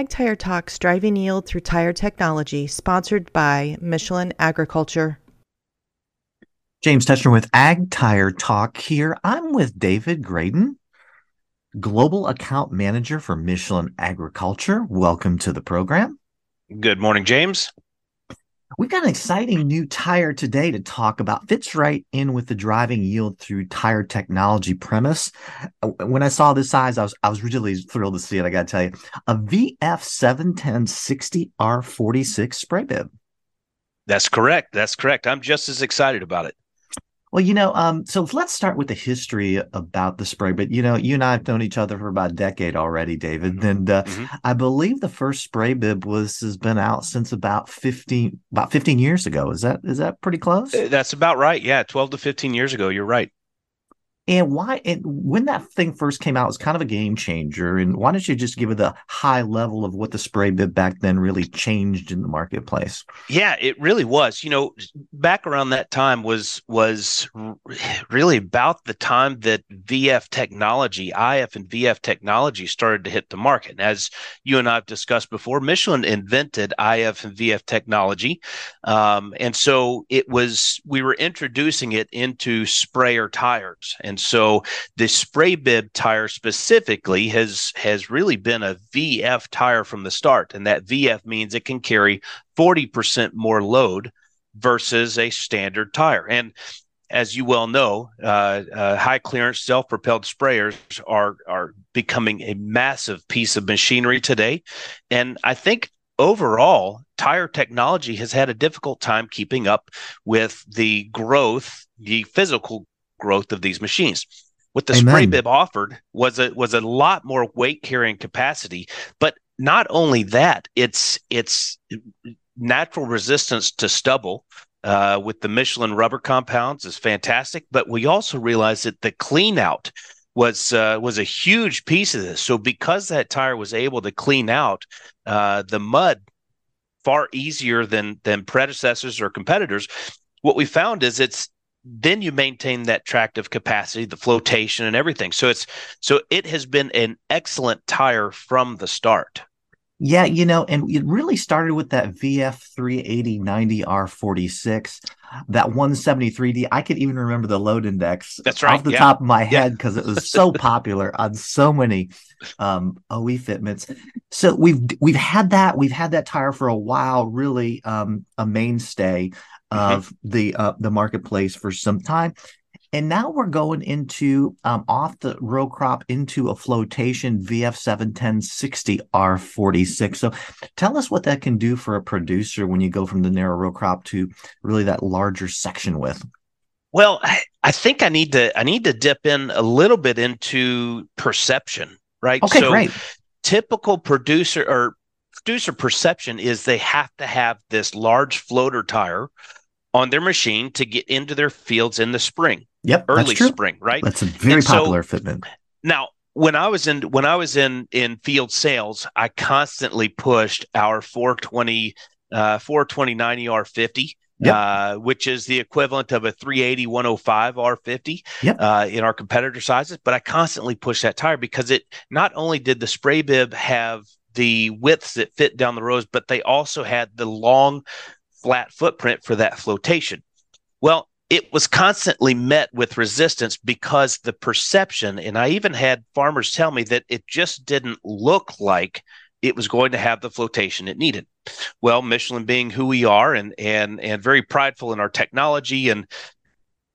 Ag Tire Talks Driving Yield Through Tire Technology, sponsored by Michelin Agriculture. James Teschner with Ag Tire Talk here. I'm with David Graden, Global Account Manager for Michelin Agriculture. Welcome to the program. Good morning, James. We've got an exciting new tire today to talk about. Fits right in with the driving yield through tire technology premise. Uh, when I saw this size, I was I was really thrilled to see it. I got to tell you, a VF 710 60R46 spray bib. That's correct. That's correct. I'm just as excited about it. Well, you know, um, so let's start with the history about the spray. But you know, you and I have known each other for about a decade already, David. Mm-hmm. And uh, mm-hmm. I believe the first spray bib was has been out since about fifteen about fifteen years ago. Is that is that pretty close? Uh, that's about right. Yeah, twelve to fifteen years ago. You're right. And why? And when that thing first came out, it was kind of a game changer. And why don't you just give it the high level of what the spray bib back then really changed in the marketplace? Yeah, it really was. You know, back around that time was was really about the time that VF technology, IF and VF technology started to hit the market. And as you and I've discussed before, Michelin invented IF and VF technology, um, and so it was we were introducing it into sprayer tires and so the spray bib tire specifically has has really been a VF tire from the start, and that VF means it can carry 40% more load versus a standard tire. And as you well know, uh, uh, high clearance self propelled sprayers are are becoming a massive piece of machinery today, and I think overall tire technology has had a difficult time keeping up with the growth, the physical growth of these machines. What the Amen. spray bib offered was a was a lot more weight carrying capacity, but not only that, it's it's natural resistance to stubble uh, with the Michelin rubber compounds is fantastic. But we also realized that the clean out was uh, was a huge piece of this. So because that tire was able to clean out uh, the mud far easier than than predecessors or competitors, what we found is it's then you maintain that tractive capacity, the flotation and everything. So it's so it has been an excellent tire from the start. Yeah, you know, and it really started with that VF 380 90R46, that 173D. I could even remember the load index That's right. off the yeah. top of my head because yeah. it was so popular on so many um, OE fitments. So we've we've had that we've had that tire for a while, really um, a mainstay. Mm-hmm. of mm-hmm. the uh, the marketplace for some time. And now we're going into um, off the row crop into a flotation VF71060 R46. So tell us what that can do for a producer when you go from the narrow row crop to really that larger section width. Well, I think I need to I need to dip in a little bit into perception, right? Okay, so great. Typical producer or producer perception is they have to have this large floater tire on their machine to get into their fields in the spring. Yep, early spring, right? That's a very and popular so, fitment. Now, when I was in when I was in in field sales, I constantly pushed our 420 uh 420 R50. Yep. Uh, which is the equivalent of a 380 105 R50 yep. uh, in our competitor sizes. But I constantly push that tire because it not only did the spray bib have the widths that fit down the rows, but they also had the long flat footprint for that flotation. Well, it was constantly met with resistance because the perception, and I even had farmers tell me that it just didn't look like it was going to have the flotation it needed. Well, Michelin being who we are and and and very prideful in our technology and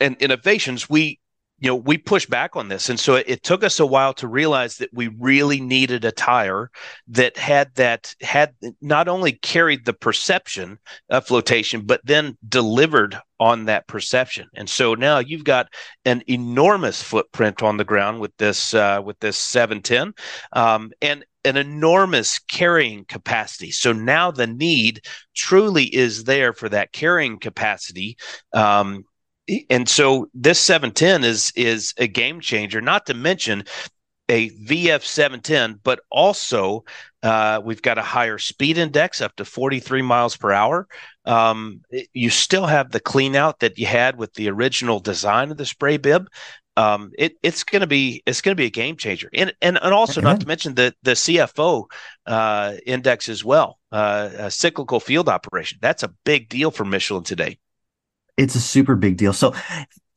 and innovations, we you know we pushed back on this and so it, it, took us a while to realize that we really needed a tire that had that had not only carried the perception of flotation but then delivered on that perception and so now you've got an enormous footprint on the ground with this uh, with this 710 um, and an enormous carrying capacity. So now the need truly is there for that carrying capacity um, and so this 710 is is a game changer not to mention a vf 710 but also uh, we've got a higher speed index up to 43 miles per hour um, you still have the clean out that you had with the original design of the spray bib um, it, it's going to be it's going to be a game changer, and and and also Amen. not to mention the the CFO uh, index as well, uh, cyclical field operation. That's a big deal for Michelin today. It's a super big deal. So,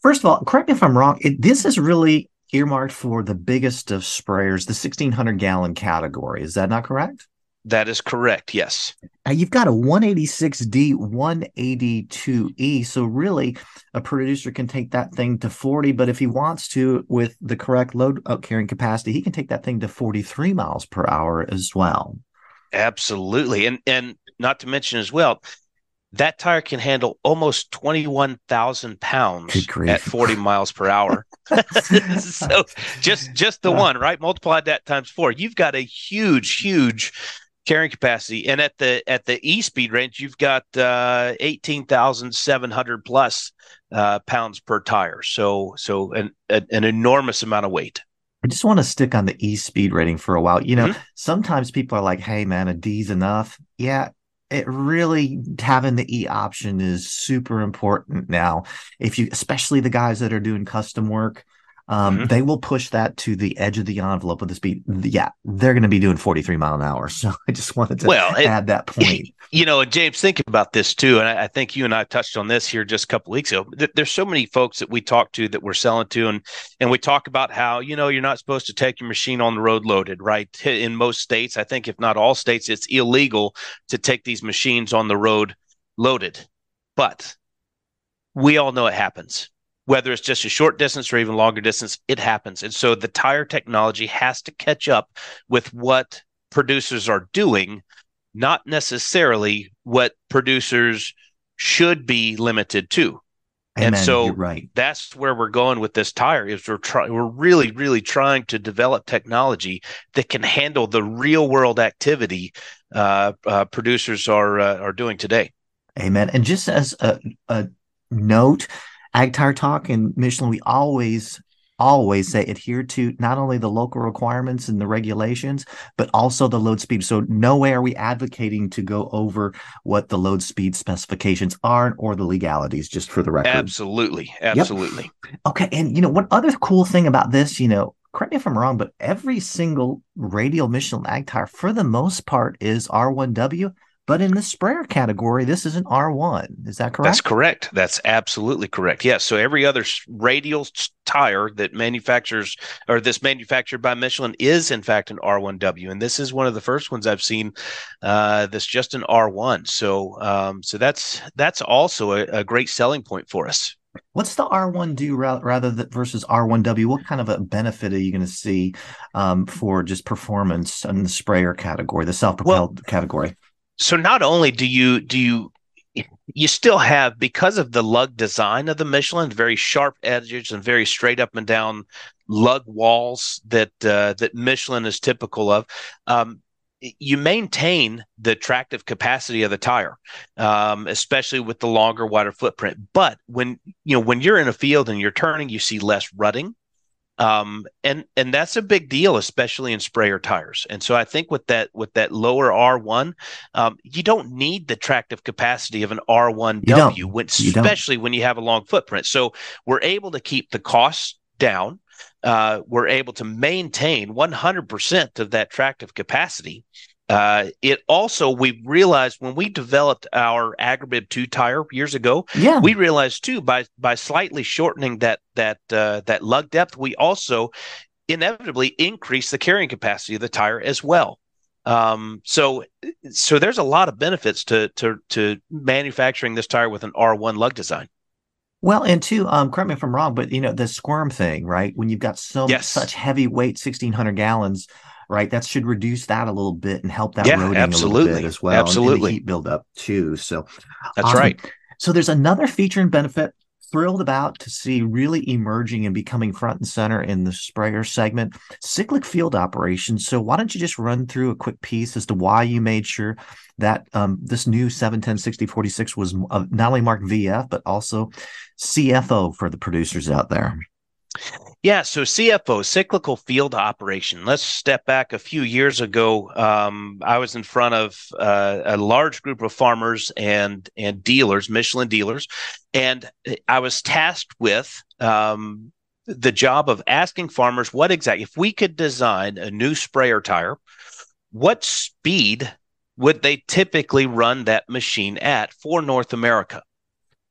first of all, correct me if I'm wrong. It, this is really earmarked for the biggest of sprayers, the 1600 gallon category. Is that not correct? That is correct. Yes. Now you've got a 186D, 182E. So really, a producer can take that thing to 40. But if he wants to, with the correct load uh, carrying capacity, he can take that thing to 43 miles per hour as well. Absolutely, and and not to mention as well, that tire can handle almost 21,000 pounds at 40 miles per hour. so just just the one, right? Multiply that times 4. You've got a huge huge carrying capacity and at the at the E speed range you've got uh 18,700 plus uh, pounds per tire. So so an, an an enormous amount of weight. I just want to stick on the E speed rating for a while. You know, mm-hmm. sometimes people are like, "Hey man, a D's enough." Yeah, it really having the e option is super important now. If you especially the guys that are doing custom work um, mm-hmm. they will push that to the edge of the envelope of the speed. Yeah they're going to be doing 43 mile an hour. So i just wanted to well, add it, that point. you know and james think about this too and I, I, think you and i touched on this here just a couple weeks ago. There's so many folks that we talk to that we're selling to and and we talk about how you know you're not supposed to take your machine on the road loaded right? In most states i think if not all states it's illegal to take these machines on the road loaded. But we all know it happens whether it's just a short distance or even longer distance, it happens. And so the tire technology has to catch up with what producers are doing, not necessarily what producers should be limited to. Amen. And so right. that's where we're going with this tire is we're trying we're really really trying to develop technology that can handle the real world activity uh, uh, producers are uh, are doing today. Amen. And just as a, a note, Ag Tire Talk and Michelin, we always always say adhere to not only the local requirements and the regulations, but also the load speed. So no way are we advocating to go over what the load speed specifications are or the legalities, just for the record. Absolutely. Absolutely. Yep. Okay. And you know, one other cool thing about this, you know, correct me if I'm wrong, but every single radial Michelin ag tire, for the most part, is R1W but in the sprayer category, this is an R1. Is that correct? That's correct. That's absolutely correct. Yes. So every other radial tire that manufactures or this manufactured by Michelin is in fact an R1W, and this is one of the first ones I've seen uh, that's just an R1. So um, so that's that's also a, a great selling point for us. What's the R1 do rather than versus R1W? What kind of a benefit are you going to see um, for just performance in the sprayer category, the self-propelled well, category? So not only do you do you you still have because of the lug design of the Michelin, very sharp edges and very straight up and down lug walls that uh, that Michelin is typical of. Um, you maintain the tractive capacity of the tire, um, especially with the longer, wider footprint. But when you know when you're in a field and you're turning, you see less rutting um, and and that's a big deal, especially in sprayer tires. And so I think with that with that lower R1, um, you don't need the tractive capacity of an R1W, especially when you have a long footprint. So we're able to keep the costs down. Uh, we're able to maintain 100% of that tractive capacity uh, it also we realized when we developed our Agribib two tire years ago, yeah, we realized too by by slightly shortening that that uh, that lug depth, we also inevitably increase the carrying capacity of the tire as well. Um, so so there's a lot of benefits to to to manufacturing this tire with an R1 lug design. Well, and two, um, correct me if I'm wrong, but you know the squirm thing, right? When you've got so yes. such heavy weight, 1600 gallons, right? That should reduce that a little bit and help that yeah, roading absolutely. a little bit as well. Absolutely. And, heat build up too. So that's awesome. right. So there's another feature and benefit thrilled about to see really emerging and becoming front and center in the sprayer segment cyclic field operations so why don't you just run through a quick piece as to why you made sure that um, this new 710 6046 was uh, not only marked vf but also cfo for the producers out there yeah, so CFO, cyclical field operation. Let's step back a few years ago. Um, I was in front of uh, a large group of farmers and and dealers, Michelin dealers, and I was tasked with um, the job of asking farmers what exactly, if we could design a new sprayer tire, what speed would they typically run that machine at for North America?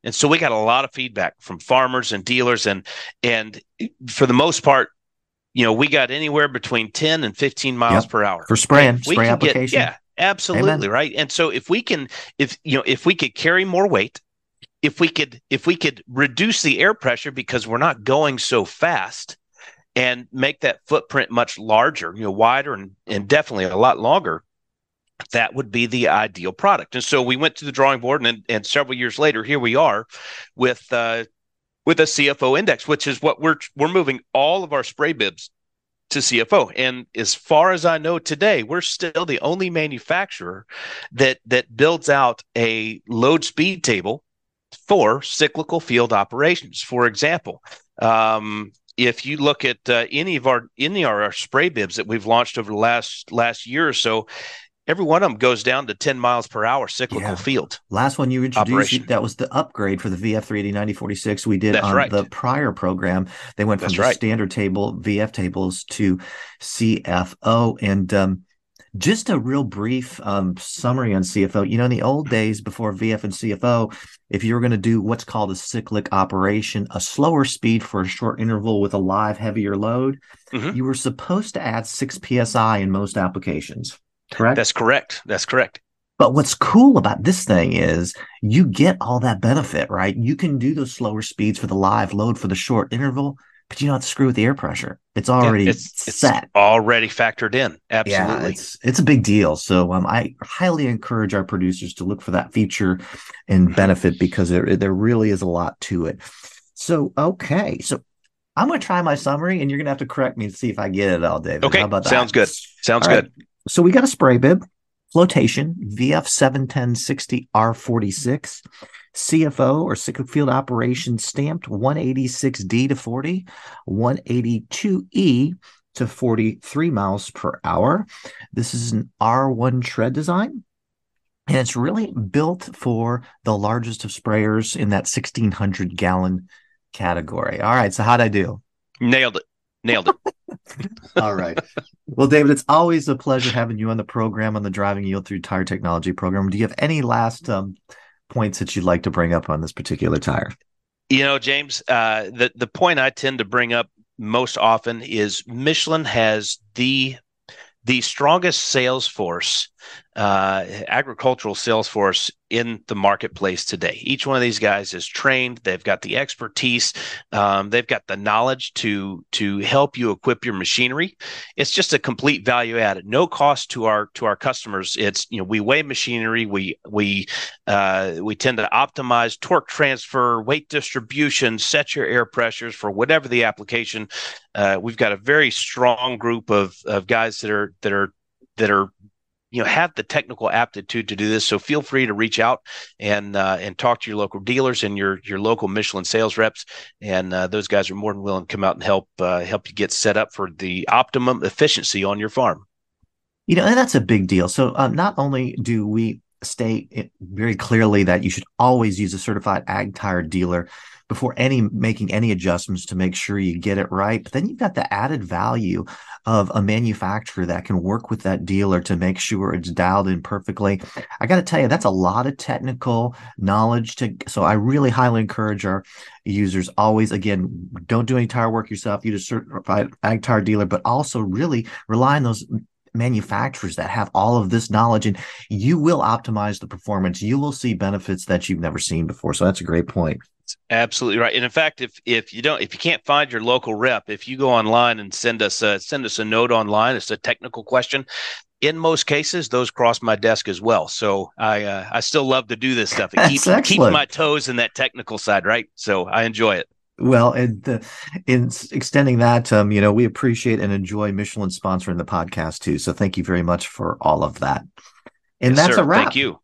And so we got a lot of feedback from farmers and dealers, and and for the most part, you know, we got anywhere between 10 and 15 miles yep. per hour for spraying, spray application. Get, yeah, absolutely Amen. right. And so if we can, if you know, if we could carry more weight, if we could, if we could reduce the air pressure because we're not going so fast, and make that footprint much larger, you know, wider and and definitely a lot longer, that would be the ideal product. And so we went to the drawing board, and and several years later, here we are with uh, with a CFO index, which is what we're we're moving all of our spray bibs to CFO. And as far as I know today, we're still the only manufacturer that that builds out a load speed table for cyclical field operations. For example, um, if you look at uh, any of our any of our spray bibs that we've launched over the last last year or so, every one of them goes down to 10 miles per hour cyclical yeah. field. Last one you introduced, that was the upgrade for the VF 380 9046 we did That's on right. the prior program. They went from That's the right. standard table, VF tables to CFO. And um, just a real brief um, summary on CFO. You know, in the old days before VF and CFO, if you were going to do what's called a cyclic operation, a slower speed for a short interval with a live heavier load, mm-hmm. you were supposed to add six psi in most applications. Correct. That's correct. That's correct. But what's cool about this thing is you get all that benefit, right? You can do those slower speeds for the live load for the short interval, but you don't have to screw with the air pressure. It's already yeah, it's, set, already factored in. Absolutely, yeah, it's it's a big deal. So um, I highly encourage our producers to look for that feature and benefit because there there really is a lot to it. So okay, so I'm going to try my summary, and you're going to have to correct me to see if I get it all, David. Okay, How about that? Sounds good. Sounds all good. Right. So we got a spray bib, flotation, VF 71060 R46, CFO or cyclic field operations stamped 186D to 40, 182E to 43 miles per hour. This is an R1 tread design. And it's really built for the largest of sprayers in that 1600 gallon category. All right. So, how'd I do? Nailed it. Nailed it. All right. Well, David, it's always a pleasure having you on the program on the Driving Yield Through Tire Technology program. Do you have any last um, points that you'd like to bring up on this particular tire? You know, James, uh, the the point I tend to bring up most often is Michelin has the the strongest sales force, uh, agricultural sales force in the marketplace today. Each one of these guys is trained. They've got the expertise. Um, they've got the knowledge to to help you equip your machinery. It's just a complete value added, no cost to our to our customers. It's you know we weigh machinery. We we uh, we tend to optimize torque transfer, weight distribution, set your air pressures for whatever the application. Uh, we've got a very strong group of of guys that are that are that are you know have the technical aptitude to do this. So feel free to reach out and uh, and talk to your local dealers and your your local Michelin sales reps, and uh, those guys are more than willing to come out and help uh, help you get set up for the optimum efficiency on your farm. You know, and that's a big deal. So um, not only do we state very clearly that you should always use a certified ag tire dealer before any making any adjustments to make sure you get it right. But then you've got the added value of a manufacturer that can work with that dealer to make sure it's dialed in perfectly. I got to tell you, that's a lot of technical knowledge to. So I really highly encourage our users always, again, don't do any tire work yourself. Use a certified ag tire dealer, but also really rely on those manufacturers that have all of this knowledge and you will optimize the performance. You will see benefits that you've never seen before. So that's a great point. Absolutely right. And in fact if if you don't if you can't find your local rep if you go online and send us a send us a note online it's a technical question. In most cases those cross my desk as well. So i uh, i still love to do this stuff. It keeps, keeps my toes in that technical side right? So i enjoy it well, and uh, in extending that, um, you know, we appreciate and enjoy Michelin sponsoring the podcast too. So thank you very much for all of that. And yes, that's sir. a wrap. Thank you.